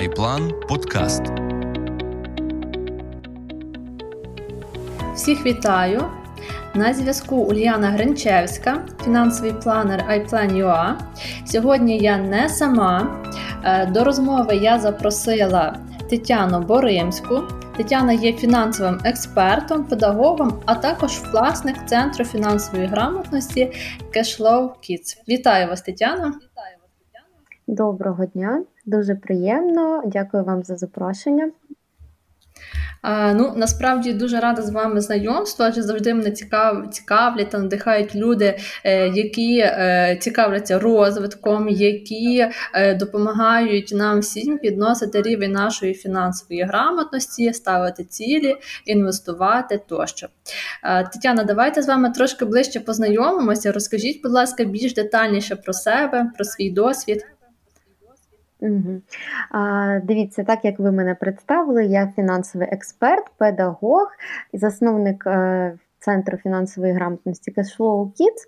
Айплан Подкаст. Всіх вітаю. На зв'язку Ульяна Гринчевська, фінансовий планер iPlan.ua. Сьогодні я не сама. Е, до розмови я запросила Тетяну Боримську. Тетяна є фінансовим експертом, педагогом, а також власник Центру фінансової грамотності Cashflow Kids. Вітаю вас, Тетяна! Доброго дня, дуже приємно. Дякую вам за запрошення. А, Ну, насправді дуже рада з вами знайомству, адже завжди мене цікав, цікавлять та надихають люди, е, які е, цікавляться розвитком, які е, допомагають нам всім підносити рівень нашої фінансової грамотності, ставити цілі, інвестувати тощо. Тетяна, давайте з вами трошки ближче познайомимося. Розкажіть, будь ласка, більш детальніше про себе, про свій досвід. Угу. А, Дивіться, так як ви мене представили, я фінансовий експерт, педагог засновник е, Центру фінансової грамотності Cashflow Kids,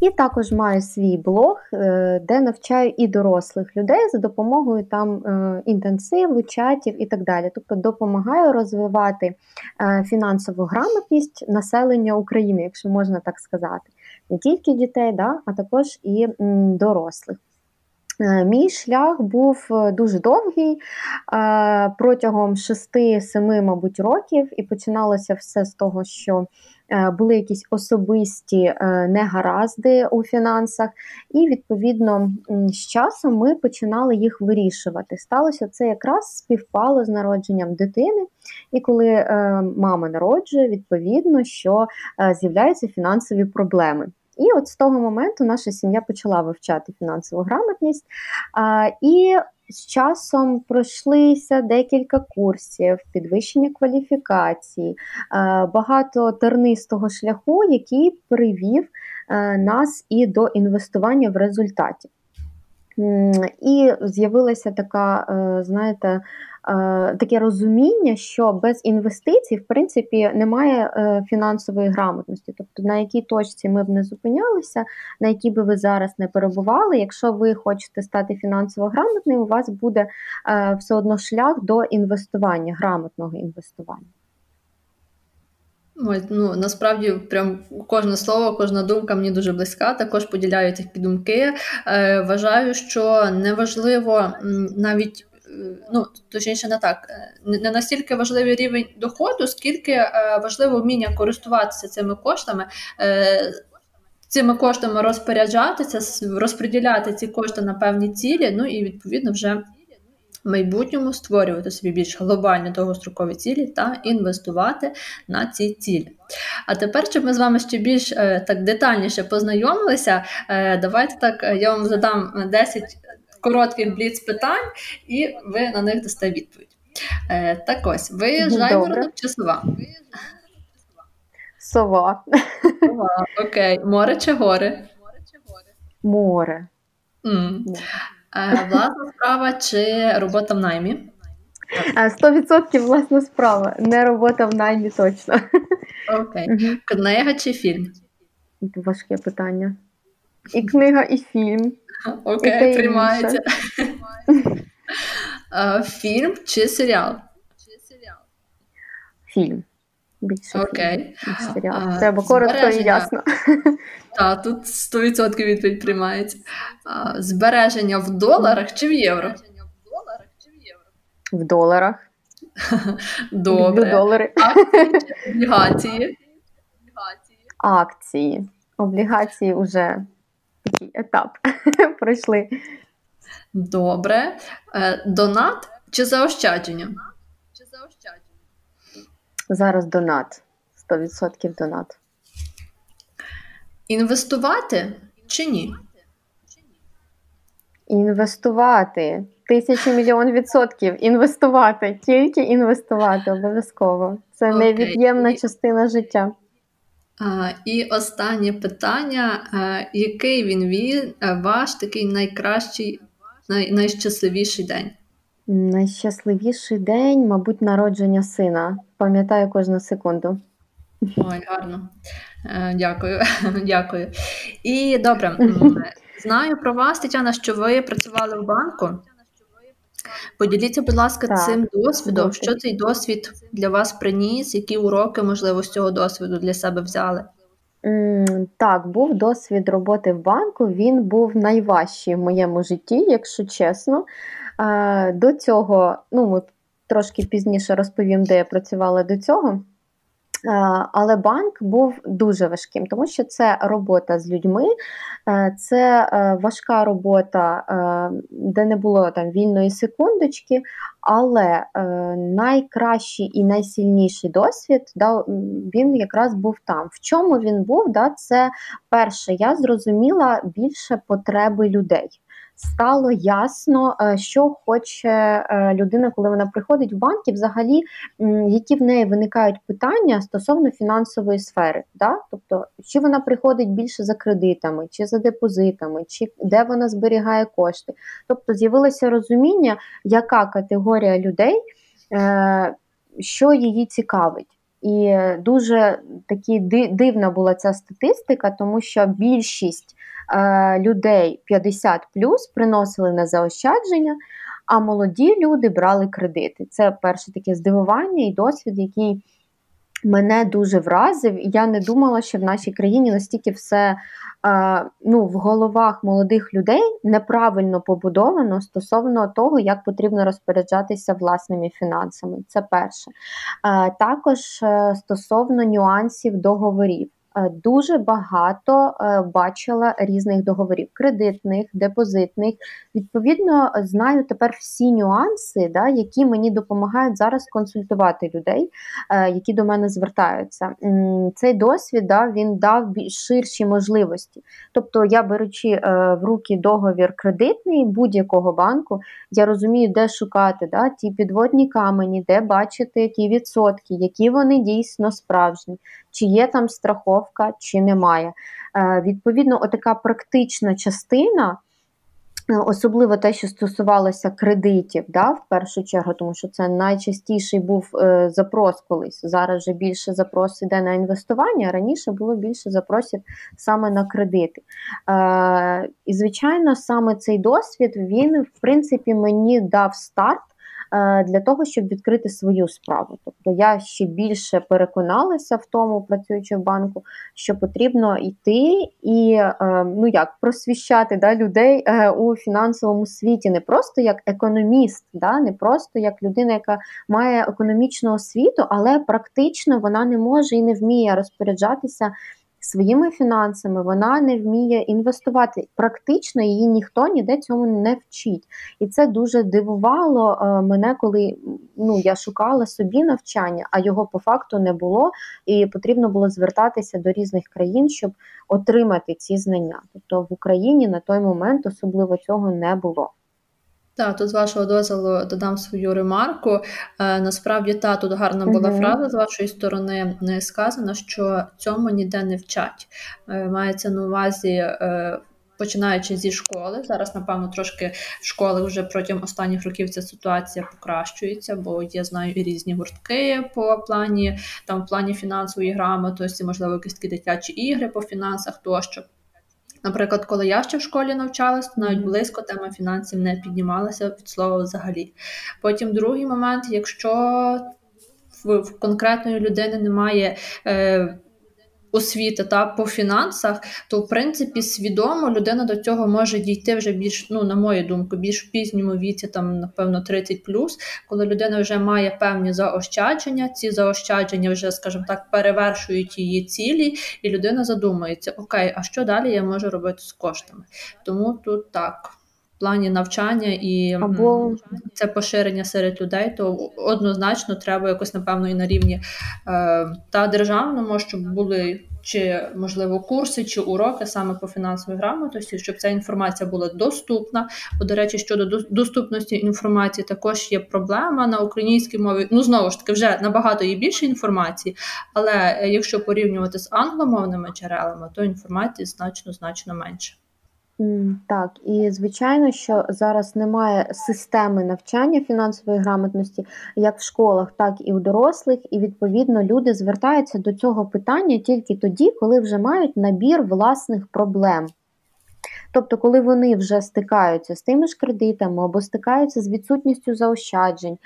і також маю свій блог, е, де навчаю і дорослих людей за допомогою там е, інтенсиву, чатів і так далі. Тобто допомагаю розвивати е, фінансову грамотність населення України, якщо можна так сказати, не тільки дітей, да, а також і м, дорослих. Е, мій шлях був е, дуже довгий е, протягом 6-7, мабуть, років, і починалося все з того, що були якісь особисті негаразди у фінансах, і відповідно з часом ми починали їх вирішувати. Сталося це якраз співпало з народженням дитини, і коли мама народжує, відповідно, що з'являються фінансові проблеми. І от з того моменту наша сім'я почала вивчати фінансову грамотність. А, І з часом пройшлися декілька курсів, підвищення кваліфікації, багато тернистого шляху, який привів е, нас і до інвестування в результаті. І з'явилася така, е, знаєте, Е, таке розуміння, що без інвестицій, в принципі, немає е, фінансової грамотності. Тобто, на якій точці ми б не зупинялися, на якій би ви зараз не перебували. Якщо ви хочете стати фінансово грамотним, у вас буде все одно шлях до інвестування, грамотного інвестування. Ой, ну насправді прям кожне слово, кожна думка мені дуже близька. Також поділяю такі думки. Е, Вважаю, що неважливо навіть ну точніше не так, е, не настільки важливий рівень доходу, скільки е, важливо вміння користуватися цими коштами. Е, цими коштами розпоряджатися, розподіляти ці кошти на певні цілі, ну і відповідно вже в майбутньому створювати собі більш глобальні довгострокові цілі та інвестувати на ці цілі. А тепер, щоб ми з вами ще більш так детальніше познайомилися, давайте так я вам задам 10 коротких бліц питань, і ви на них дасте відповідь. Е, Так ось, ви жайворонок чи сова? Сова. Сова, Окей. Море чи гори? Море. Mm. Е, Власна справа чи робота в наймі? Е, сто відсотків власна справа. Не робота в наймі точно. Окей. Книга чи фільм? Важке питання. І книга, і фільм. Окей, приймається. Фільм чи серіал? Фільм. Більше Окей. Серіал. Треба коротко і ясно. Так, тут 100% відповідь приймається. Збереження в доларах чи в євро? В доларах. Добре. Долари. Акції облігації? Акції. Облігації вже такий етап пройшли. Добре. Е, донат чи заощадження? Зараз донат. 100% донат. Інвестувати чи ні? Інвестувати. Тисячі мільйон відсотків. Інвестувати. Тільки інвестувати обов'язково. Це okay. невід'ємна частина життя. А, І останнє питання: а, який він він ваш такий найкращий, най, найщасливіший день? Найщасливіший день, мабуть, народження сина. Пам'ятаю кожну секунду. Ой, гарно. Е, дякую. Дякую. І добре, знаю про вас, Тетяна, що ви працювали в банку. Поділіться, будь ласка, Так, цим досвідом. Що цей досвід для вас приніс? Які уроки, можливо, з цього досвіду для себе взяли? Так, був досвід роботи в банку. Він був найважчий в моєму житті, якщо чесно. До цього, ну, ми трошки пізніше розповім, де я працювала до цього. Але банк був дуже важким, тому що це робота з людьми, це е, важка робота, е, де не було там вільної секундочки. Але е, найкращий і найсильніший досвід да, він якраз був там. В чому він був? Да, Це перше, я зрозуміла більше потреби людей. Стало ясно, е, що хоче е, людина, коли вона приходить в банк, і взагалі, які в неї виникають питання стосовно фінансової сфери. Да? Тобто, чи вона приходить більше за кредитами, чи за депозитами, чи де вона зберігає кошти. Тобто з'явилося розуміння, яка категорія людей, е, що її цікавить. І дуже такі дивна була ця статистика, тому що більшість людей 50 плюс приносили на заощадження, а молоді люди брали кредити. Це перше таке здивування і досвід, який мене дуже вразив. Я не думала, що в нашій країні настільки все е, ну, в головах молодих людей неправильно побудовано стосовно того, як потрібно розпоряджатися власними фінансами. Це перше. Е, також е, стосовно нюансів договорів. Е, Дуже багато е, бачила різних договорів: кредитних, депозитних. Відповідно, знаю тепер всі нюанси, да, які мені допомагають зараз консультувати людей, е, які до мене звертаються. Цей досвід да, він дав ширші можливості. Тобто, я беручи в руки договір кредитний будь-якого банку, я розумію, де шукати да, ті підводні камені, де бачити ті відсотки, які вони дійсно справжні, чи є там страховка, чи немає. Е, Відповідно, отака практична частина. е, Особливо те, що стосувалося кредитів, да, в першу чергу, тому що це найчастіший був е, запрос колись. Зараз же більше запрос іде на інвестування, а раніше було більше запросів саме на кредити. Е, і, звичайно, саме цей досвід він, в принципі, мені дав старт для того, щоб відкрити свою справу. Тобто я ще більше переконалася в тому, працюючи в банку, що потрібно йти і е, ну як просвіщати да, людей е, у фінансовому світі, не просто як економіст, да, не просто як людина, яка має економічну освіту, але практично вона не може і не вміє розпоряджатися. Своїми фінансами вона не вміє інвестувати. Практично її ніхто ніде цьому не вчить. І це дуже дивувало е, мене, коли ну, я шукала собі навчання, а його по факту не було, і потрібно було звертатися до різних країн, щоб отримати ці знання. Тобто в Україні на той момент особливо цього не було. Так, тут з вашого дозволу додам свою ремарку. Е, насправді, та тут гарна була Мгм. фраза з вашої сторони е, сказано, що цьому ніде не вчать. Е, мається на увазі. Починаючи зі школи, зараз, напевно, трошки в школах вже протягом останніх років ця ситуація покращується, бо я знаю і різні гуртки по плані, там в плані фінансової грамотності, можливо, якісь такі дитячі ігри по фінансах тощо. Наприклад, коли я ще в школі навчалась, то навіть близько тема фінансів не піднімалася від слова взагалі. Потім другий момент, якщо в, конкретної людини немає. Е, освіти та по фінансах, то в принципі свідомо людина до цього може дійти вже більш, ну на мою думку, більш в пізньому віці, там напевно 30 коли людина вже має певні заощадження. Ці заощадження вже, скажімо так, перевершують її цілі, і людина задумається: окей, а що далі я можу робити з коштами? Тому тут так. Плані навчання і Або це поширення серед людей, то однозначно треба якось, напевно, і на рівні е, та державному, щоб були чи можливо курси, чи уроки саме по фінансовій грамотності, щоб ця інформація була доступна. Бо, до речі, щодо доступності інформації, також є проблема на українській мові. Ну знову ж таки, вже набагато є більше інформації, але якщо порівнювати з англомовними джерелами, то інформації значно значно менше. Так, і звичайно, що зараз немає системи навчання фінансової грамотності як в школах, так і у дорослих, і відповідно люди звертаються до цього питання тільки тоді, коли вже мають набір власних проблем. Тобто, коли вони вже стикаються з тими ж кредитами або стикаються з відсутністю заощаджень,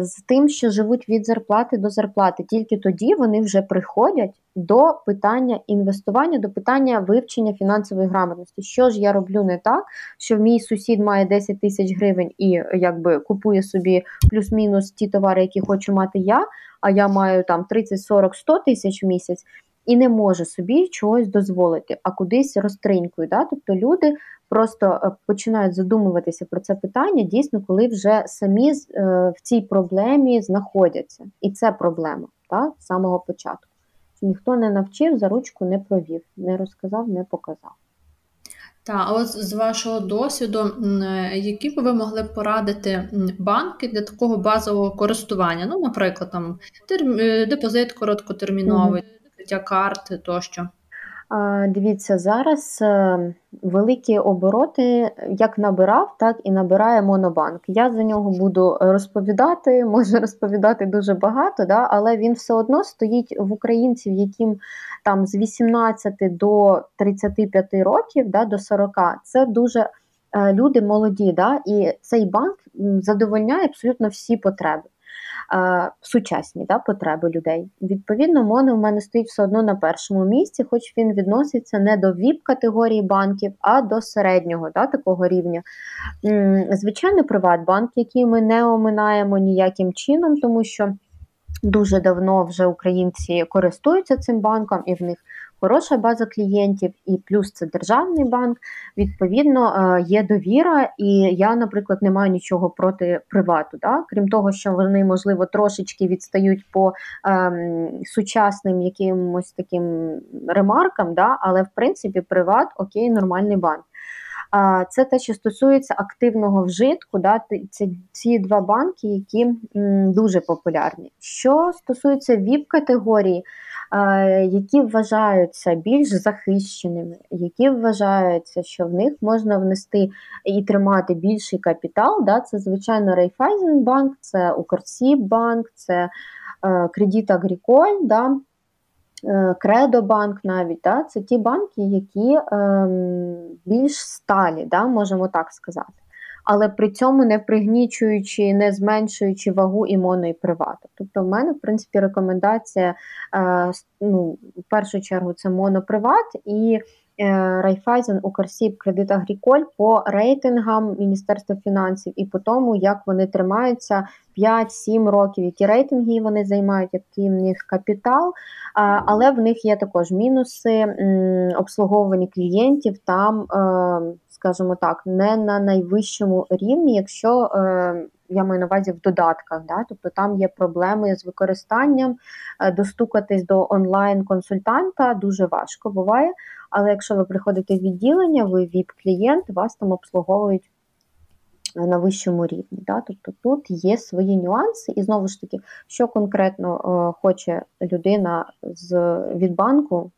з тим, що живуть від зарплати до зарплати, тільки тоді вони вже приходять до питання інвестування, до питання вивчення фінансової грамотності. Що ж я роблю не так, що мій сусід має 10 тисяч гривень і якби купує собі плюс-мінус ті товари, які хочу мати я, а я маю там 30, 40, 100 тисяч в місяць і не може собі чогось дозволити, а кудись розтринькою. Да? Тобто люди просто е, починають задумуватися про це питання дійсно, коли вже самі е, в цій проблемі знаходяться. І це проблема да? з самого початку. Ніхто не навчив, за ручку не провів, не розказав, не показав. Так, а от з вашого досвіду, е, які б ви могли порадити банки для такого базового користування? Ну, наприклад, там депозит короткотерміновий, відкриття карт тощо? Дивіться, зараз е, великі обороти як набирав, так і набирає Монобанк. Я за нього буду розповідати, можу розповідати дуже багато, да, але він все одно стоїть в українців, яким там з 18 до 35 років, да, до 40. Це дуже е, люди молоді, да, і цей банк задовольняє абсолютно всі потреби сучасні да, потреби людей. Відповідно, моно в мене стоїть все одно на першому місці, хоч він відноситься не до ВІП-категорії банків, а до середнього да, такого рівня. Звичайно, Приватбанк, який ми не оминаємо ніяким чином, тому що. Дуже давно вже українці користуються цим банком, і в них хороша база клієнтів, і плюс це державний банк. Відповідно, е, є довіра, і я, наприклад, не маю нічого проти привату. Да? Крім того, що вони, можливо, трошечки відстають по ем, сучасним якимось таким ремаркам, да? але в принципі приват окей, нормальний банк. Це те, що стосується активного вжитку, да, це ці два банки, які м, дуже популярні. Що стосується ВІП-категорії, які вважаються більш захищеними, які вважаються, що в них можна внести і тримати більший капітал. Да? Це, звичайно, Райфайзенбанк, це Укрсіббанк, це е, Кредит Агріколь. Да? Е, Кредобанк навіть да, це ті банки, які ем, більш сталі, да, можемо так сказати але при цьому не пригнічуючи, не зменшуючи вагу і моно і привату. Тобто, в мене, в принципі, рекомендація е, ну, в першу чергу це моно, приват і е, Райфайзен, Укрсіб, Кредит Агріколь по рейтингам Міністерства фінансів і по тому, як вони тримаються 5-7 років, які рейтинги вони займають, який в них капітал. Але в них є також мінуси обслуговування клієнтів там. Е, скажімо так, не на найвищому рівні, якщо е, я маю на увазі в додатках, да? тобто там є проблеми з використанням, е, достукатись до онлайн-консультанта дуже важко буває. Але якщо ви приходите в відділення, ви ВІП-клієнт, вас там обслуговують. На вищому рівні, Да? тобто тут є свої нюанси, і знову ж таки, що конкретно е, хоче людина з від банку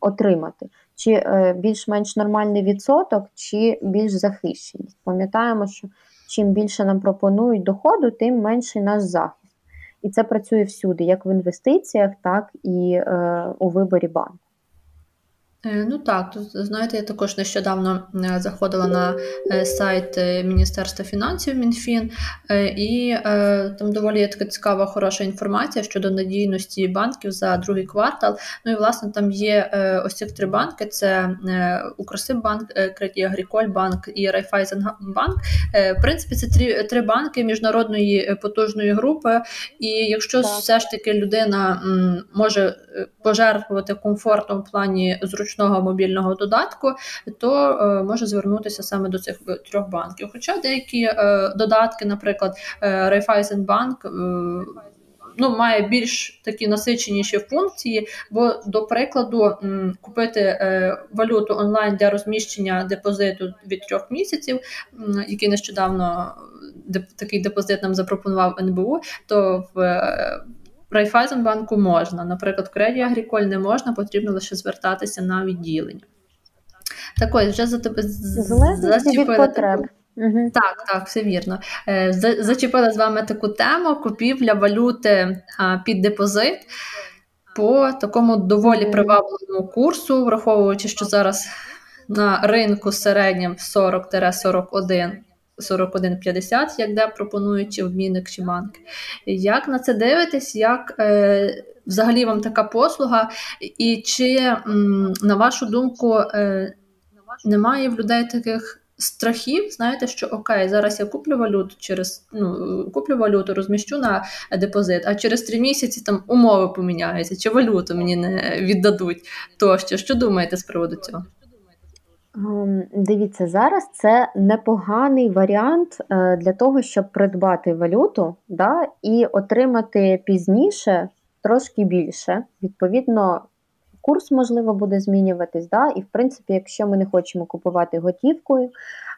отримати, чи е, більш-менш нормальний відсоток, чи більш захищеність. Пам'ятаємо, що чим більше нам пропонують доходу, тим менший наш захист. І це працює всюди, як в інвестиціях, так і е, у виборі банку. Е, ну так, тут знаєте, я також нещодавно е, заходила на е, сайт Міністерства фінансів МінФін, і там доволі є така цікава, хороша інформація щодо надійності банків за другий квартал. Ну і власне там є ось ці три банки: це Укрсиббанк, Кредит Агріколь Банк і Райфайзенбанк. В принципі, це три три банки міжнародної потужної групи. І якщо так. все ж таки людина може пожертвувати комфортом в плані зручності, зручного мобільного додатку, то е, може звернутися саме до цих трьох банків. Хоча деякі е, додатки, наприклад, е, Райфайзенбанк. Ну, має більш такі насиченіші функції, бо, до прикладу, купити е, валюту онлайн для розміщення депозиту від трьох місяців, який нещодавно такий депозит нам запропонував НБУ, то в Райфайзенбанку можна, наприклад, в Креді Агріколь не можна, потрібно лише звертатися на відділення. Так ось, вже за тебе таку... Угу. Так, так, все вірно. Е, зачепили з вами таку тему купівля валюти під депозит по такому доволі привабливому курсу, враховуючи, що зараз на ринку середнім 40-41. 41,50, як де пропонують чи обмінник чи банк. Як на це дивитесь, як е, взагалі вам така послуга, і чи, м, на вашу думку, е, немає в людей таких страхів, знаєте, що окей, зараз я куплю валюту через ну, куплю валюту, розміщу на депозит, а через три місяці там умови поміняються, чи валюту мені не віддадуть тощо. Що думаєте з приводу цього? Ем, дивіться, зараз це непоганий варіант е, для того, щоб придбати валюту да, і отримати пізніше трошки більше. Відповідно, курс можливо буде змінюватись. Да? І в принципі, якщо ми не хочемо купувати готівкою,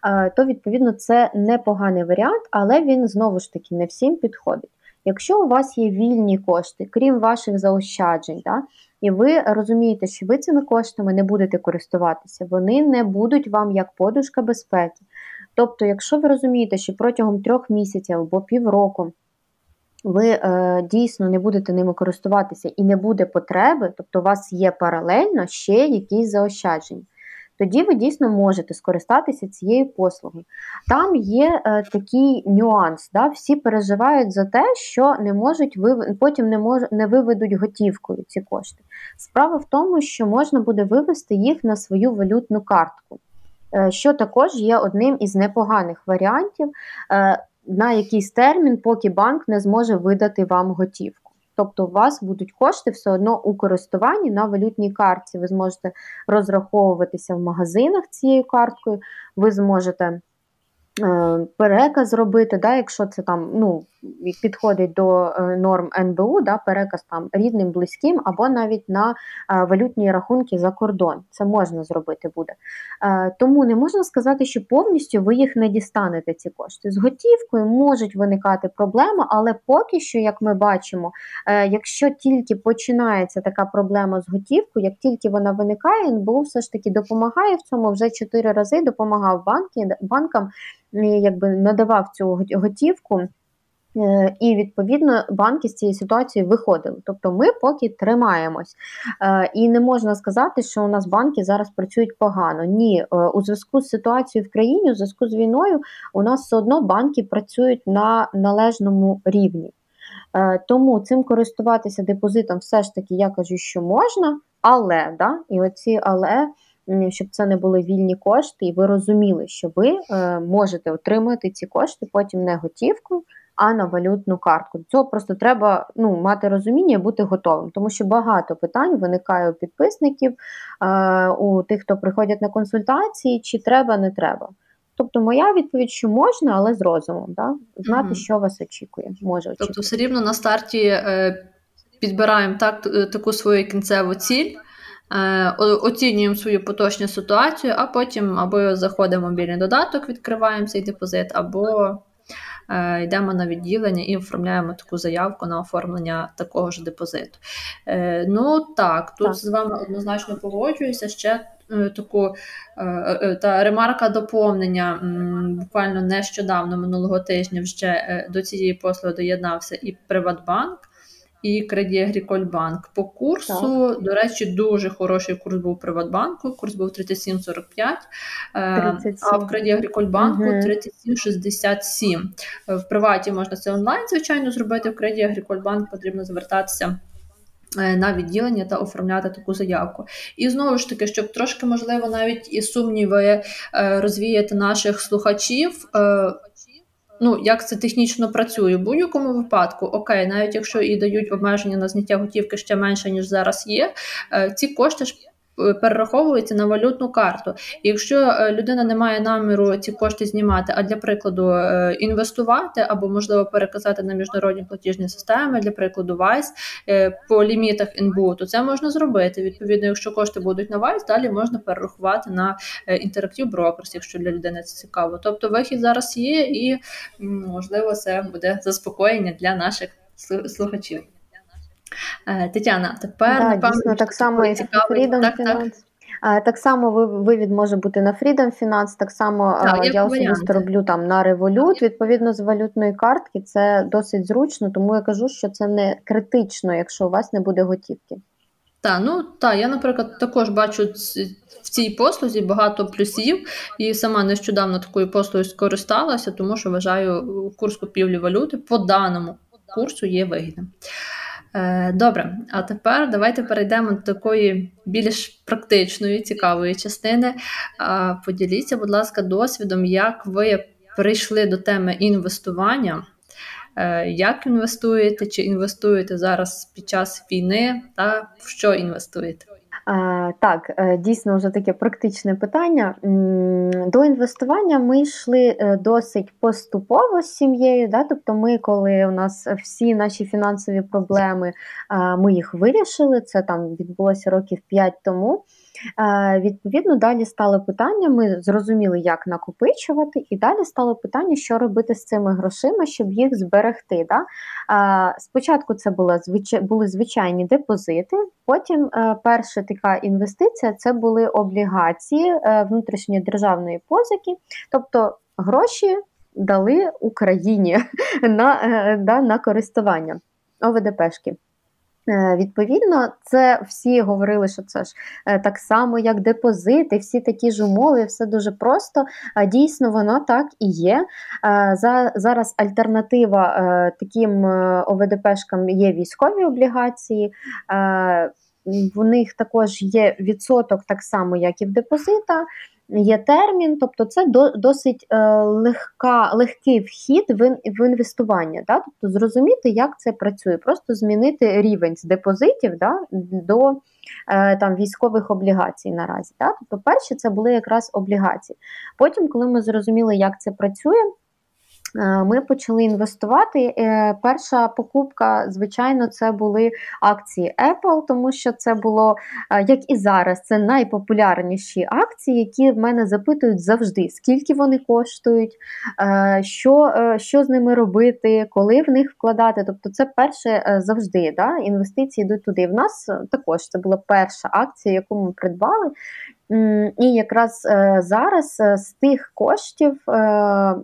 е, то відповідно це непоганий варіант, але він знову ж таки не всім підходить. Якщо у вас є вільні кошти, крім ваших заощаджень, да, і ви розумієте, що ви цими коштами не будете користуватися, вони не будуть вам як подушка безпеки. Тобто, якщо ви розумієте, що протягом трьох місяців або півроку ви е, дійсно не будете ними користуватися і не буде потреби, тобто у вас є паралельно ще якісь заощадження. Тоді ви дійсно можете скористатися цією послугою. Там є е, такий нюанс. Да? Всі переживають за те, що не можуть вив... потім не мож... не виведуть готівкою ці кошти. Справа в тому, що можна буде вивести їх на свою валютну картку, е, що також є одним із непоганих варіантів. Е, на якийсь термін, поки банк не зможе видати вам готівку. Тобто у вас будуть кошти все одно у користуванні на валютній картці. Ви зможете розраховуватися в магазинах цією карткою, ви зможете переказ зробити, да, якщо це там ну, підходить до е, норм НБУ, да, переказ там рідним, близьким, або навіть на е, валютні рахунки за кордон. Це можна зробити буде. Тому не можна сказати, що повністю ви їх не дістанете, ці кошти. З готівкою можуть виникати проблеми, але поки що, як ми бачимо, якщо тільки починається така проблема з готівкою, як тільки вона виникає, НБУ все ж таки допомагає в цьому вже чотири рази допомагав банки, банкам якби надавав цю готівку. Е, і відповідно банки з цієї ситуації виходили. Тобто ми поки тримаємось. Е, і не можна сказати, що у нас банки зараз працюють погано. Ні, е, у зв'язку з ситуацією в країні, у зв'язку з війною, у нас все одно банки працюють на належному рівні. Тому цим користуватися депозитом все ж таки я кажу, що можна, але да, і оці але щоб це не були вільні кошти, і ви розуміли, що ви е, можете отримати ці кошти потім не готівкою, а на валютну картку. До цього просто треба ну, мати розуміння і бути готовим, тому що багато питань виникає у підписників, е, у тих, хто приходять на консультації, чи треба, не треба. Тобто, моя відповідь, що можна, але з розумом, да? знати, угу. що вас очікує. Може очікувати. Тобто, все рівно на старті е, підбираємо так, таку свою кінцеву ціль. Е, оцінюємо свою поточну ситуацію, а потім або заходимо в мобільний додаток, відкриваємо цей депозит, або е, йдемо на відділення і оформляємо таку заявку на оформлення такого ж депозиту. Е, ну так, тут так. з вами однозначно погоджуюся. Ще таку та ремарка доповнення. Буквально нещодавно минулого тижня вже до цієї послуги доєднався і Приватбанк і Credit Agricole Bank. По курсу, так. до речі, дуже хороший курс був у Приватбанку, курс був 37,45, 37. а в Credit Agricole Bank угу. 37,67. В приваті можна це онлайн, звичайно, зробити. В Credit Agricole Bank потрібно звертатися. Е, на відділення та оформляти таку заявку. І знову ж таки, щоб трошки, можливо, навіть і сумніви е, розвіяти наших слухачів. Ну, як це технічно працює? В будь-якому випадку, окей, навіть якщо і дають обмеження на зняття готівки ще менше, ніж зараз є, е, ці кошти ж перераховується на валютну карту. І якщо е, людина не має наміру ці кошти знімати, а для прикладу е, інвестувати або можливо переказати на міжнародні платіжні системи, для прикладу Вайс по лімітах НБУ, то це можна зробити. Відповідно, якщо кошти будуть на Вайс, далі можна перерахувати на Interactive Brokers, якщо для людини це цікаво. Тобто вихід зараз є, і можливо це буде заспокоєння для наших слухачів. Е, Тетяна, тепер да, напевно, дійсно, так само і Freedom так, Finance. Так. Так само вивід може бути на Freedom Finance, так само так, я особисто роблю там на Revolut, відповідно з валютної картки. Це досить зручно, тому я кажу, що це не критично, якщо у вас не буде готівки. Так, ну так, я, наприклад, також бачу в цій послузі багато плюсів, і сама нещодавно такою послугою скористалася, тому що вважаю курс купівлі валюти по даному курсу є вигідним. Е, добре, а тепер давайте перейдемо до такої більш практичної, цікавої частини. Поділіться, будь ласка, досвідом, як ви прийшли до теми інвестування. Е, як інвестуєте, чи інвестуєте зараз під час війни, та в що інвестуєте? Так, е, дійсно вже таке практичне питання. До інвестування ми йшли е, досить поступово з сім'єю. Да? Тобто, ми, коли у нас всі наші фінансові проблеми, ми їх вирішили. Це там відбулося років 5 тому. Відповідно, далі стало питання, ми зрозуміли, як накопичувати, і далі стало питання, що робити з цими грошима, щоб їх зберегти. Да? Спочатку це були, звичайні депозити, потім е, перша така інвестиція це були облігації е, внутрішньої державної позики, тобто гроші дали Україні на, е, да, на користування ОВДПшки. Е, відповідно, це всі говорили, що це ж е, так само, як депозити, всі такі ж умови, все дуже просто. Дійсно, воно так і є. Е, зараз альтернатива таким ОВДПшкам є військові облігації. В них також є відсоток, так само, як і в депозита є термін, тобто це до, досить е, легка, легкий вхід в інвестування. Да? Тобто зрозуміти, як це працює, просто змінити рівень з депозитів да, до е, там, військових облігацій наразі. Да? Тобто, перші це були якраз облігації. Потім, коли ми зрозуміли, як це працює. Е, ми почали інвестувати. Е, перша покупка, звичайно, це були акції Apple, тому що це було, е, як і зараз, це найпопулярніші акції, які в мене запитують завжди, скільки вони коштують, що що з ними робити, коли в них вкладати. Тобто, це перше завжди. да, Інвестиції йдуть туди. В нас також це була перша акція, яку ми придбали. І якраз зараз з тих коштів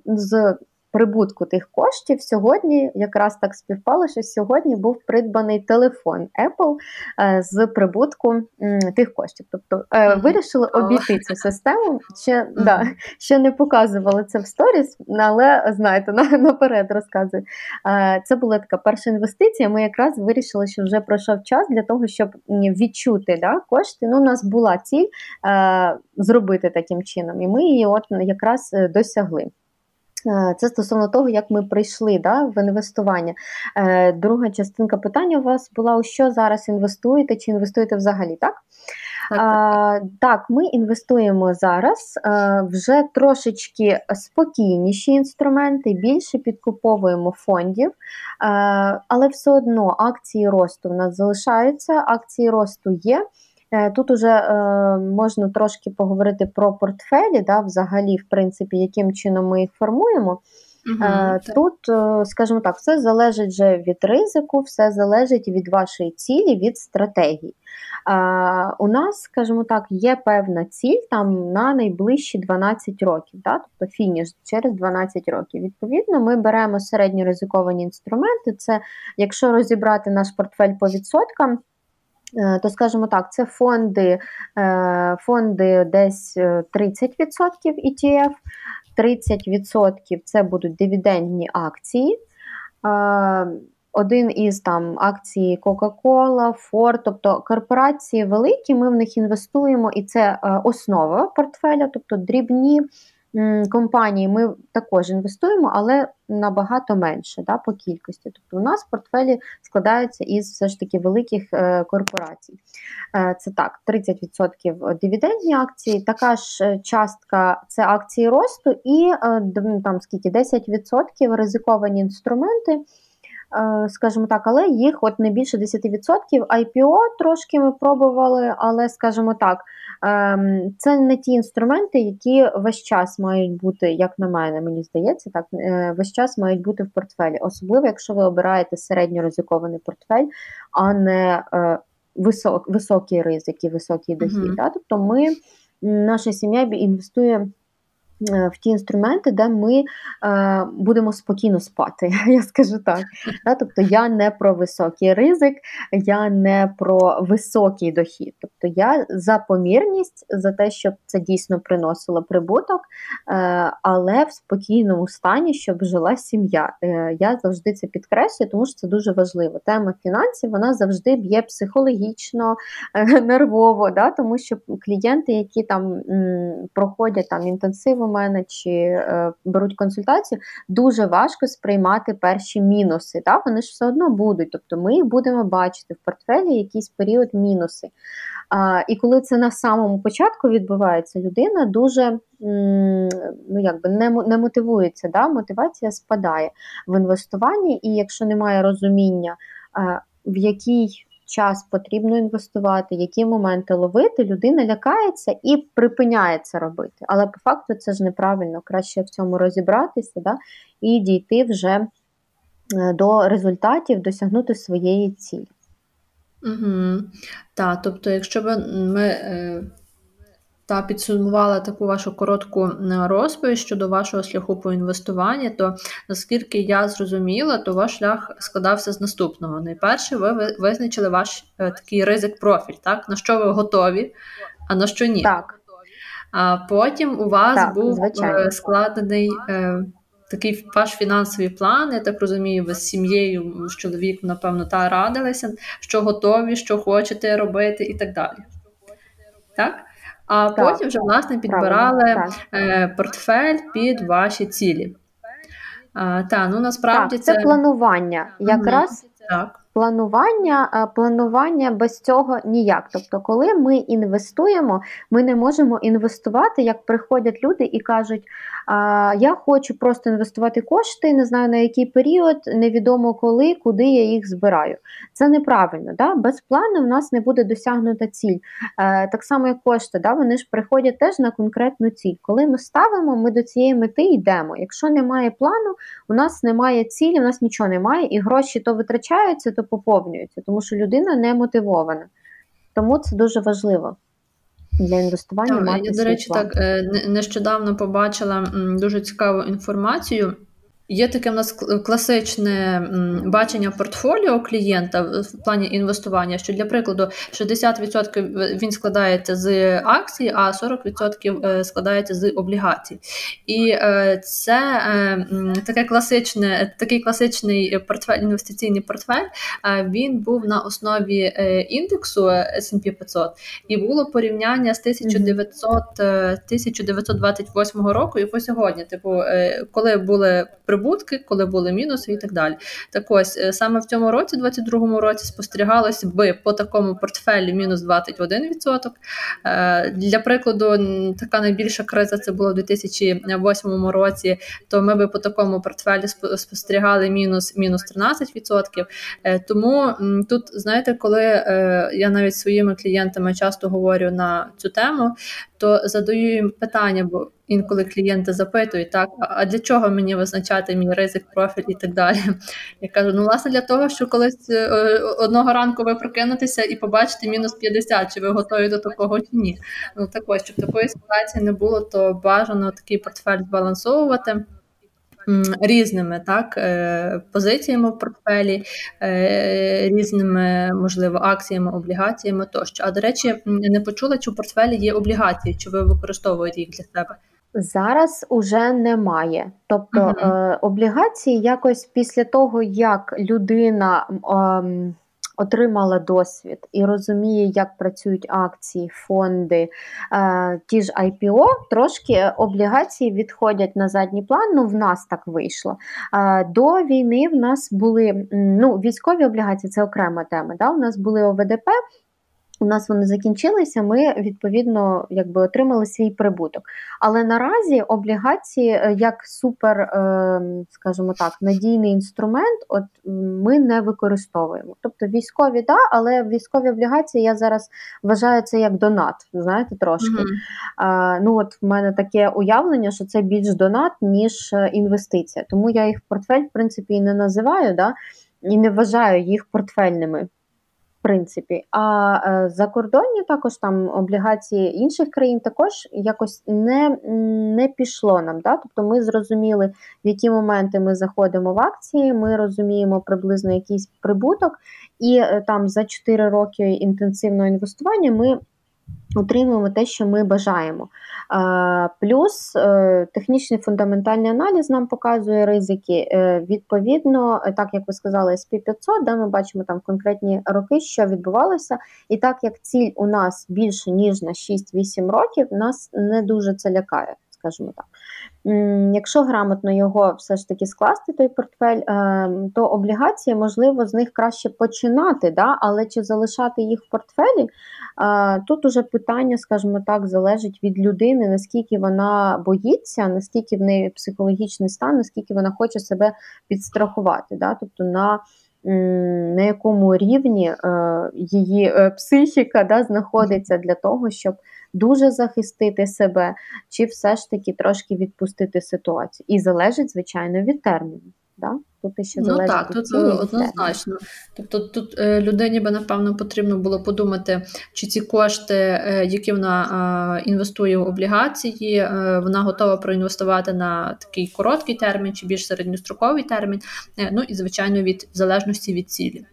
з прибутку тих коштів сьогодні якраз так співпало, що сьогодні був придбаний телефон Apple е, з прибутку тих коштів. Тобто е, вирішили обійти цю систему. Ще да, ще не показували це в сторіс, але знаєте, наперед розказую. Е, це була така перша інвестиція. Ми якраз вирішили, що вже пройшов час для того, щоб відчути да, кошти. Ну, у нас була ціль зробити таким чином, і ми її от якраз досягли. Е, це стосовно того, як ми прийшли да, в інвестування. Е, друга частинка питання у вас була: у що зараз інвестуєте, чи інвестуєте взагалі, так? Так, так, ми інвестуємо зараз вже трошечки спокійніші інструменти, більше підкуповуємо фондів, але все одно акції росту в нас залишаються, акції росту є. Е, тут уже е, можна трошки поговорити про портфелі, да, взагалі, в принципі, яким чином ми їх формуємо. Угу, Тут, скажімо так, все залежить вже від ризику, все залежить від вашої цілі, від стратегії. У нас, скажімо так, є певна ціль там на найближчі 12 років, да? тобто фініш через 12 років. Відповідно, ми беремо середньоризиковані інструменти. Це якщо розібрати наш портфель по відсоткам. Е, то, скажімо так, це фонди е, фонди десь 30% ETF, 30% це будуть дивідендні акції. Е, один із там акцій Coca-Cola, Ford, тобто корпорації великі, ми в них інвестуємо, і це основа портфеля, тобто дрібні компанії ми також інвестуємо, але набагато менше да, по кількості. Тобто у нас портфелі складаються із все ж таки великих е, корпорацій. Е, це так, 30% дивідендні акції, така ж е, частка це акції росту, і там скільки 10% ризиковані інструменти. Е, скажімо так, але їх от не більше 10%. IPO трошки ми пробували, але, скажімо так, ем, це не ті інструменти, які весь час мають бути, як на мене, мені здається, так е, весь час мають бути в портфелі. Особливо, якщо ви обираєте середньоризикований портфель, а не е, висок, високий ризик і високий дохід. Mm-hmm. Да? Тобто ми, наша сім'я інвестує в ті інструменти, де ми е, будемо спокійно спати, я скажу так. Да? Тобто я не про високий ризик, я не про високий дохід. Тобто я за помірність, за те, щоб це дійсно приносило прибуток, е, але в спокійному стані, щоб жила сім'я. Е, я завжди це підкреслюю, тому що це дуже важливо. Тема фінансів вона завжди б'є психологічно, е, нервово, да? тому що клієнти, які там м, проходять там інтенсивом мене чи е, беруть консультацію, дуже важко сприймати перші мінуси. Так? Вони ж все одно будуть. Тобто ми їх будемо бачити в портфелі якийсь період мінуси. А, І коли це на самому початку відбувається, людина дуже ну, якби не не мотивується. Да? Мотивація спадає в інвестуванні, і якщо немає розуміння, в якій час потрібно інвестувати, які моменти ловити, людина лякається і припиняє це робити. Але по факту це ж неправильно. Краще в цьому розібратися да, і дійти вже е, до результатів, досягнути своєї цілі. Угу. Так, тобто, якщо б ми е, та підсумувала таку вашу коротку е, розповідь щодо вашого шляху по інвестуванню, то наскільки я зрозуміла, то ваш шлях складався з наступного. Найперше, ви визначили ваш е, такий ризик профіль, так на що ви готові, а на що ні. Так. А потім у вас так, був звичайно. Е, складений. Такий ваш фінансовий план, я так розумію, ви з сім'єю з чоловіком, напевно, та радилися, що готові, що хочете робити, і так далі. Так? А так, потім вже власне підбирали е, портфель під ваші цілі. А, та, ну насправді так, це, це планування. Якраз так. Планування е, планування без цього ніяк. Тобто, коли ми інвестуємо, ми не можемо інвестувати, як приходять люди і кажуть: я хочу просто інвестувати кошти, не знаю на який період, невідомо коли, куди я їх збираю. Це неправильно. Да? Без плану в нас не буде досягнута ціль. Е, так само, як кошти, да? вони ж приходять теж на конкретну ціль. Коли ми ставимо, ми до цієї мети йдемо. Якщо немає плану, у нас немає цілі, у нас нічого немає, і гроші то витрачаються то поповнюються, тому що людина не мотивована. Тому це дуже важливо для інвестування. Так, мати Я, до речі, так е, нещодавно побачила дуже цікаву інформацію. Є таке в нас класичне бачення портфоліо клієнта в плані інвестування, що для прикладу 60% він складається з акцій, а 40% е, складається з облігацій. І е, це е, таке класичне, такий класичний портфель, інвестиційний портфель. Він був на основі індексу S&P 500 і було порівняння з 1900, 1928 року і по сьогодні. Типу, коли були прибутки, коли були мінуси і так далі. Так ось е, саме в цьому році, 22-му році, спостерігалось би по такому портфелі мінус 21%. Е, для прикладу, така найбільша криза це було в 2008 році. То ми би по такому портфелі спостерігали мінус мінус 13%. Е, тому тут, знаєте, коли я навіть своїми клієнтами часто говорю на цю тему, то задаю їм питання, бо інколи клієнти запитують, так, а для чого мені визначати мій ризик, профіль і так далі. Я кажу: ну, власне, для того, що колись е, одного ранку ви прокинетеся і побачите мінус 50, чи ви готові до такого чи ні. Ну так ось, щоб такої ситуації не було, то бажано такий портфель збалансовувати різними так, е, позиціями в портфелі, е, різними, можливо, акціями, облігаціями тощо. А до речі, не почула, чи в портфелі є облігації, чи ви використовуєте їх для себе? Зараз уже немає. Тобто угу. е, облігації якось після того, як людина е, отримала досвід і розуміє, як працюють акції, фонди, е, ті ж IPO, трошки облігації відходять на задній план. Ну, в нас так вийшло. Е, до війни в нас були ну, військові облігації це окрема тема. Да? У нас були ОВДП. У нас вони закінчилися, ми відповідно якби отримали свій прибуток. Але наразі облігації е, як супер, е, скажімо так, надійний інструмент, от ми не використовуємо. Тобто військові, да, але військові облігації я зараз вважаю це як донат. Знаєте, трошки. Mm-hmm. А, Ну от в мене таке уявлення, що це більш донат, ніж е, інвестиція. Тому я їх в портфель, в принципі, і не називаю, да, і не вважаю їх портфельними принципі. А е, закордонні також там облігації інших країн також якось не не пішло нам. Да? Тобто ми зрозуміли, в які моменти ми заходимо в акції, ми розуміємо приблизно якийсь прибуток, і е, там за 4 роки інтенсивного інвестування ми отримуємо те, що ми бажаємо. Плюс е, технічний фундаментальний аналіз нам показує ризики. Е, відповідно, так як ви сказали, SP500, де ми бачимо там конкретні роки, що відбувалося. І так як ціль у нас більше ніж на 6-8 років, нас не дуже це лякає, скажімо так. Якщо грамотно його все ж таки скласти, той портфель, е, то облігації, можливо, з них краще починати, да? але чи залишати їх в портфелі, е, тут уже питання, скажімо так, залежить від людини, наскільки вона боїться, наскільки в неї психологічний стан, наскільки вона хоче себе підстрахувати. Да? Тобто на на якому рівні е, її психіка да, знаходиться для того, щоб дуже захистити себе, чи все ж таки трошки відпустити ситуацію. І залежить, звичайно, від терміну. Да? Тут ще ну так, тут е, однозначно. Тобто тут е, людині би напевно потрібно було подумати, чи ці кошти, е, які вона інвестує в облігації, вона готова проінвестувати на такий короткий термін чи більш середньостроковий термін. Ну і звичайно від в залежності від цілі.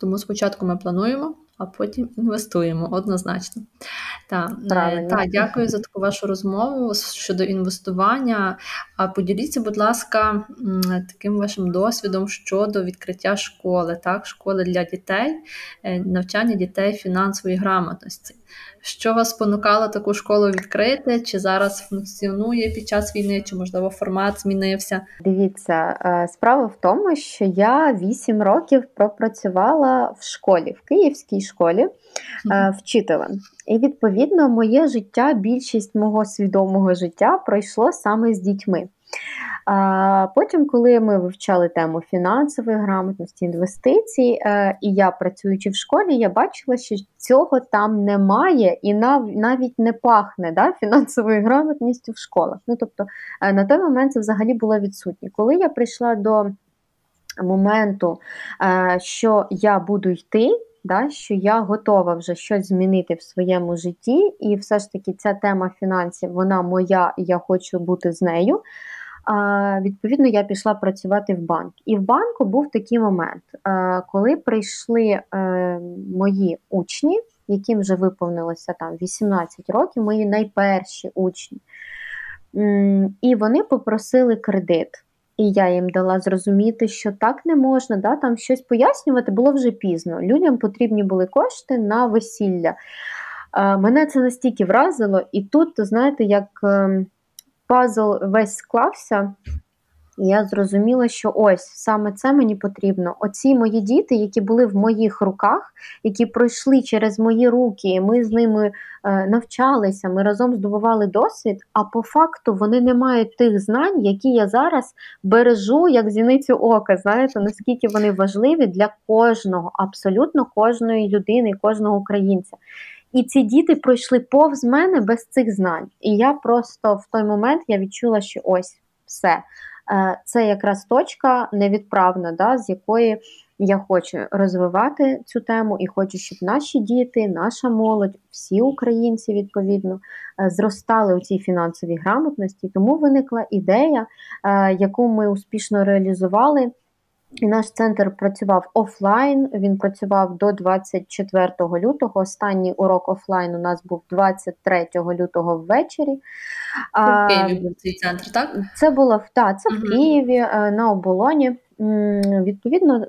Тому спочатку ми плануємо, а потім інвестуємо однозначно. Так, е, та, дякую за таку вашу розмову щодо інвестування. А поділіться, будь ласка, таким вашим досвідом щодо відкриття школи, так, школи для дітей, е, навчання дітей фінансової грамотності. Що вас спонукало таку школу відкрити? Чи зараз функціонує під час війни, чи можливо формат змінився? Дивіться, е, справа в тому, що я 8 років пропрацювала в школі, в київській школі mm-hmm. вчителем. І відповідно моє життя, більшість мого свідомого життя пройшло саме з дітьми. Потім, коли ми вивчали тему фінансової грамотності, інвестицій, е, і я працюючи в школі, я бачила, що цього там немає і навіть не пахне да, фінансовою грамотністю в школах. Ну тобто е, на той момент це взагалі було відсутнє. Коли я прийшла до моменту, е, що я буду йти. Да, Що я готова вже щось змінити в своєму житті, і все ж таки ця тема фінансів, вона моя, і я хочу бути з нею. Відповідно, я пішла працювати в банк. І в банку був такий момент, коли прийшли е, мої учні, яким вже виповнилося там 18 років, мої найперші учні, і вони попросили кредит. І я їм дала зрозуміти, що так не можна, да, там щось пояснювати було вже пізно. Людям потрібні були кошти на весілля. Мене це настільки вразило, і тут, знаєте, як ем, пазл весь склався, і я зрозуміла, що ось саме це мені потрібно. Оці мої діти, які були в моїх руках, які пройшли через мої руки, ми з ними е, навчалися, ми разом здобували досвід. А по факту вони не мають тих знань, які я зараз бережу як зіницю ока. Знаєте, наскільки вони важливі для кожного, абсолютно кожної людини, кожного українця. І ці діти пройшли повз мене без цих знань. І я просто в той момент я відчула, що ось все. Е, це якраз точка невідправна, да, з якої я хочу розвивати цю тему і хочу, щоб наші діти, наша молодь, всі українці відповідно е, зростали у цій фінансовій грамотності. Тому виникла ідея, е, яку ми успішно реалізували. Наш центр працював офлайн. Він працював до 24 лютого. Останній урок офлайн у нас був 23 лютого ввечері. Це в Києві був цей центр, так? Це було так, це угу. в Києві е, на оболоні. Відповідно,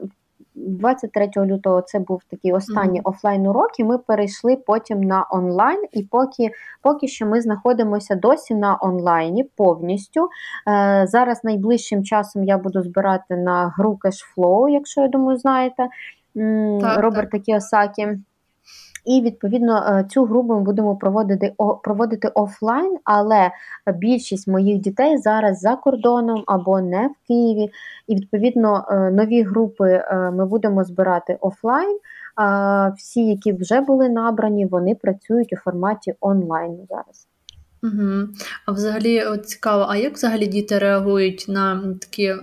23 лютого це був такий останній mm-hmm. офлайн урок, і ми перейшли потім на онлайн. І поки поки що ми знаходимося досі на онлайні повністю. Е, Зараз найближчим часом я буду збирати на гру Cashflow, якщо я думаю, знаєте так, Роберта так. Кіосакі. І відповідно е, цю гру ми будемо проводити проводити офлайн, але більшість моїх дітей зараз за кордоном або не в Києві. І відповідно е, нові групи е, ми будемо збирати офлайн. Всі, які вже були набрані, вони працюють у форматі онлайн зараз. Угу. А взагалі от цікаво, а як взагалі діти реагують на такі е,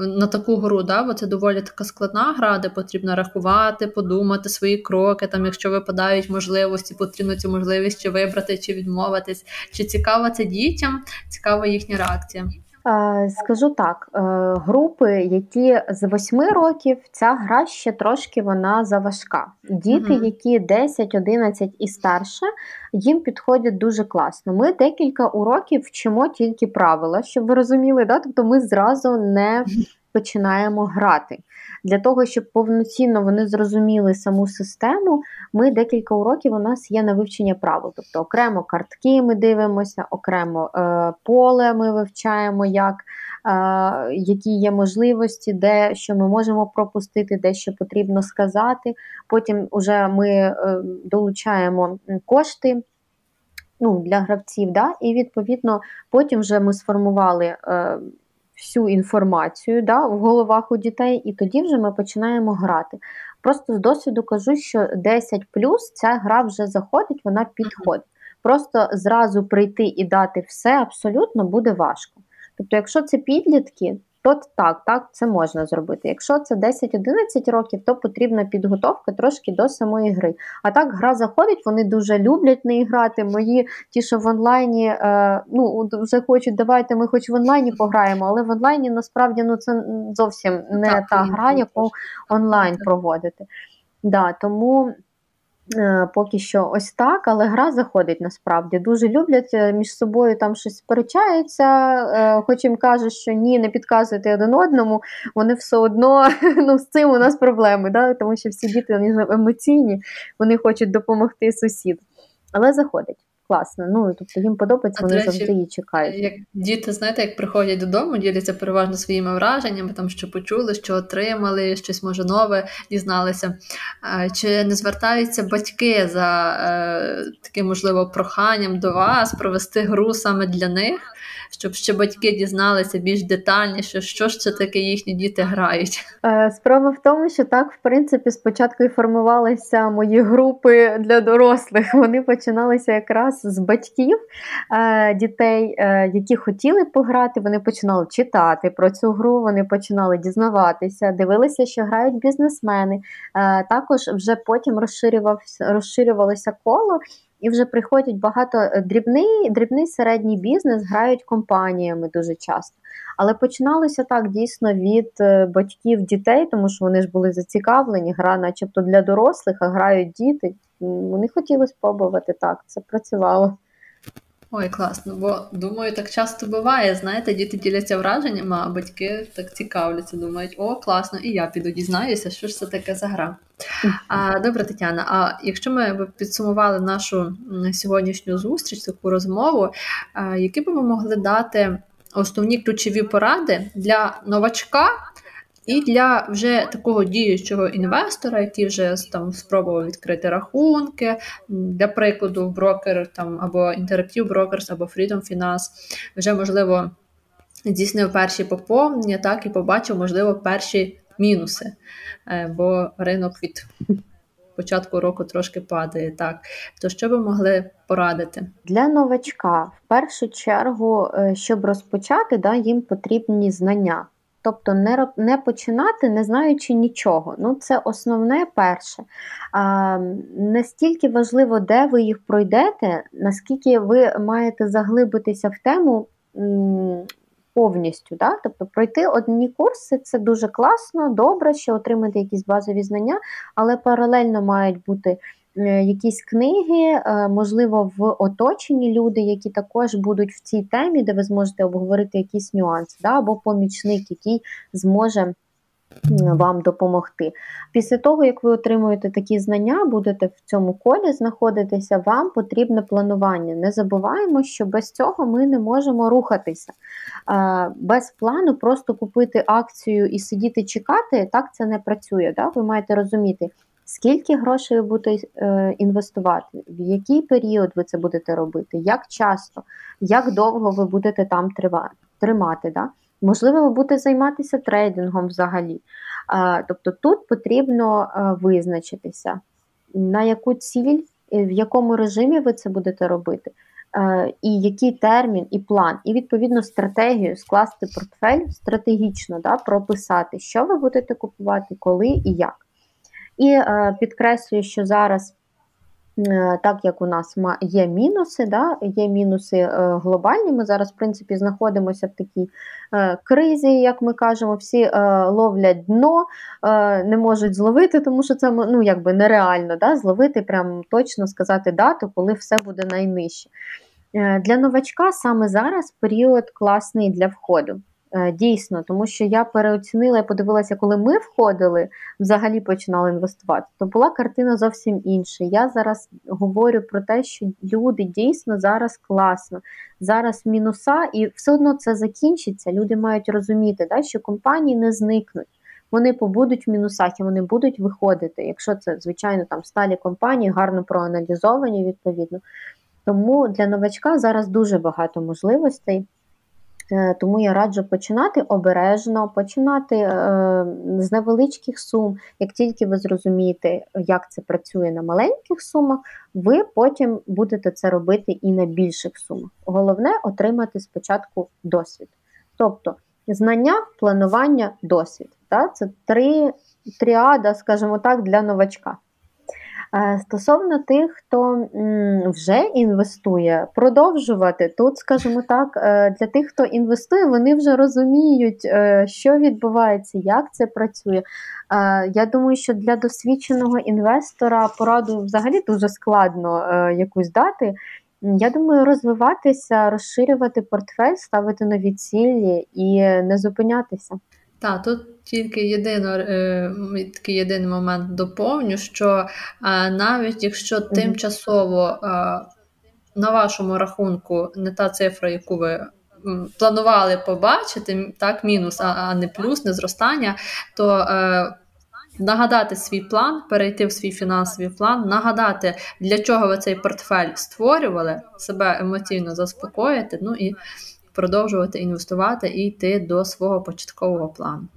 на таку гру? Да? Бо це доволі така складна гра, де потрібно рахувати, подумати свої кроки. Там, якщо випадають можливості, потрібно цю можливість чи вибрати, чи відмовитись. Чи цікаво це дітям? Цікава їхня реакція? Скажу так, е, групи, які з 8 років, ця гра ще трошки вона заважка. Діти, угу. які 10, 11 і старше, їм підходять дуже класно. Ми декілька уроків вчимо тільки правила, щоб ви розуміли, да? тобто ми зразу не починаємо грати. Для того, щоб повноцінно вони зрозуміли саму систему, ми декілька уроків у нас є на вивчення правил. Тобто окремо картки ми дивимося, окремо е, поле ми вивчаємо, як, е, які є можливості, де що ми можемо пропустити, де що потрібно сказати. Потім вже ми е, долучаємо кошти. Ну, Для гравців, да? і відповідно потім вже ми сформували е, всю інформацію да, в головах у дітей, і тоді вже ми починаємо грати. Просто з досвіду кажу, що 10 плюс ця гра вже заходить, вона підходить. Просто зразу прийти і дати все абсолютно буде важко. Тобто, якщо це підлітки, то так, так, це можна зробити. Якщо це 10-11 років, то потрібна підготовка трошки до самої гри. А так гра заходить, вони дуже люблять не грати. Мої ті, що в онлайні, е, ну вже хочуть, давайте ми хоч в онлайні пограємо, але в онлайні насправді ну це зовсім не так, та гра, яку онлайн проводити. Да, Тому. Е, поки що ось так, але гра заходить насправді. Дуже люблять е, між собою там щось сперечаються, е, хоч їм кажуть, що ні, не підказуйте один одному, вони все одно ну, з цим у нас проблеми, да? тому що всі діти вони емоційні, вони хочуть допомогти сусіду. Але заходить класно. Ну тобто їм подобається, вони речі, завжди її чекають. Як діти, знаєте, як приходять додому, діляться переважно своїми враженнями, там що почули, що отримали, щось може нове дізналися. Чи не звертаються батьки за е, таким можливо проханням до вас провести гру саме для них? Щоб ще батьки дізналися більш детальніше, що ж це таке їхні діти грають. Е, справа в тому, що так, в принципі, спочатку і формувалися мої групи для дорослих. Вони починалися якраз з батьків е, дітей, е, які хотіли пограти. Вони починали читати про цю гру, вони починали дізнаватися, дивилися, що грають бізнесмени. Також вже потім розширювалося коло. І вже приходять багато е, дрібний, дрібний середній бізнес, грають компаніями дуже часто. Але починалося так дійсно від е, батьків дітей, тому що вони ж були зацікавлені, гра, начебто для дорослих, а грають діти. Вони хотіли спробувати так, це працювало. Ой, класно, бо думаю, так часто буває. Знаєте, діти діляться враженнями, а батьки так цікавляться, думають, о, класно, і я піду дізнаюся, що ж це таке за гра. А, Добре, Тетяна. А якщо ми підсумували нашу сьогоднішню зустріч, таку розмову, які б ми могли дати основні ключові поради для новачка? І для вже такого діючого інвестора, який вже там спробував відкрити рахунки, для прикладу, брокер там або Interactive Brokers, або Freedom Finance, вже можливо здійснив перші поповнення, так і побачив, можливо, перші мінуси, е, бо ринок від початку року трошки падає. Так, то що ви могли порадити для новачка? В першу чергу, е, щоб розпочати, да, їм потрібні знання. Тобто не не починати, не знаючи нічого. Ну, Це основне перше. А, Не стільки важливо, де ви їх пройдете, наскільки ви маєте заглибитися в тему повністю. Да? Тобто пройти одні курси це дуже класно, добре, що отримати якісь базові знання, але паралельно мають бути. Е, якісь книги, е, можливо, в оточенні люди, які також будуть в цій темі, де ви зможете обговорити якісь нюанси, да, або помічник, який зможе. Вам допомогти. Після того, як ви отримуєте такі знання, будете в цьому колі знаходитися, вам потрібне планування. Не забуваємо, що без цього ми не можемо рухатися. Без плану просто купити акцію і сидіти чекати, так це не працює. Да? Ви маєте розуміти, Скільки грошей ви будете е, інвестувати, в який період ви це будете робити, як часто, як довго ви будете там тримати. Да? Можливо, ви будете займатися трейдингом взагалі. Тобто тут потрібно е, визначитися, на яку ціль, в якому режимі ви це будете робити. і який термін, і план, і відповідно стратегію скласти портфель стратегічно, да, прописати, що ви будете купувати, коли і як. І е, підкреслюю, що зараз Е, так як у нас є мінуси, да, є мінуси е, глобальні. Ми зараз, в принципі, знаходимося в такій кризі, як ми кажемо, всі ловлять дно, не можуть зловити, тому що це ну, якби нереально да, зловити, прям точно сказати дату, коли все буде найнижче. Для новачка саме зараз період класний для входу. Е, дійсно, тому що я переоцінила і подивилася, коли ми входили, взагалі починали інвестувати, то була картина зовсім інша. Я зараз говорю про те, що люди дійсно зараз класно, зараз мінуса, і все одно це закінчиться. Люди мають розуміти, да, що компанії не зникнуть. Вони побудуть в мінусах і вони будуть виходити. Якщо це, звичайно, там сталі компанії, гарно проаналізовані відповідно. Тому для новачка зараз дуже багато можливостей. Е, тому я раджу починати обережно, починати е, з невеличких сум. Як тільки ви зрозумієте, як це працює на маленьких сумах, ви потім будете це робити і на більших сумах. Головне отримати спочатку досвід. Тобто знання, планування, досвід. Це три тріада, скажімо так, для новачка. Е, стосовно тих, хто вже інвестує, продовжувати тут, скажімо так, е, для тих, хто інвестує, вони вже розуміють, е, що відбувається, як це працює. Я думаю, що для досвідченого інвестора пораду взагалі дуже складно якусь дати. Я думаю, розвиватися, розширювати портфель, ставити нові цілі і не зупинятися. Так, тут тільки єдино, е, такий єдиний момент доповню, що е, навіть якщо тимчасово е, на вашому рахунку не та цифра, яку ви планували побачити, так, мінус, а не плюс, не зростання, то нагадати свій план, перейти в свій фінансовий план, нагадати, для чого ви цей портфель створювали, себе емоційно заспокоїти, ну і продовжувати інвестувати і йти до свого початкового плану.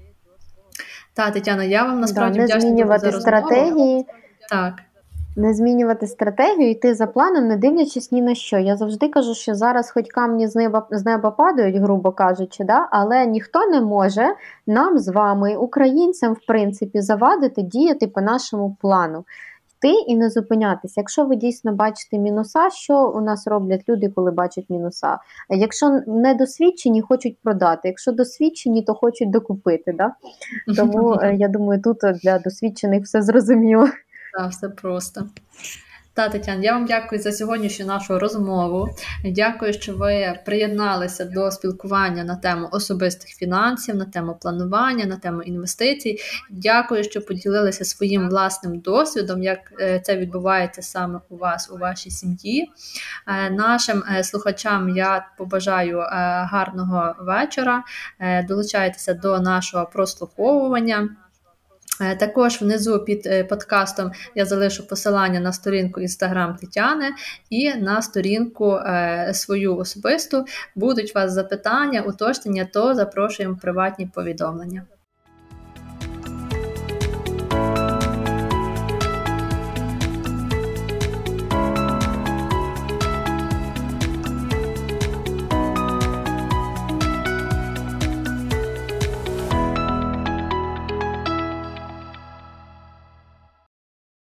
Та, Тетяна, я вам насправді да, не вдячна змінювати за стратегії. Так. Не змінювати стратегію, йти за планом, не дивлячись ні на що. Я завжди кажу, що зараз хоч камні з неба з неба падають, грубо кажучи, да? але ніхто не може нам з вами, українцям, в принципі, завадити діяти по нашому плану йти і не зупинятися. Якщо ви дійсно бачите мінуса, що у нас роблять люди, коли бачать мінуса? Якщо не досвідчені, хочуть продати. Якщо досвідчені, то хочуть докупити. Да? Тому е, я думаю, тут для досвідчених все зрозуміло. Так, все просто. Та, Тетяна, я вам дякую за сьогоднішню нашу розмову. Дякую, що ви приєдналися до спілкування на тему особистих фінансів, на тему планування, на тему інвестицій. Дякую, що поділилися своїм власним досвідом, як е, це відбувається саме у вас, у вашій сім'ї. Е, нашим е, слухачам я побажаю гарного вечора. Долучайтеся до нашого прослуховування. Е, також внизу під е, подкастом я залишу посилання на сторінку Інстаграм Тетяни і на сторінку е, свою особисту. Будуть у вас запитання, уточнення, то запрошуємо в приватні повідомлення.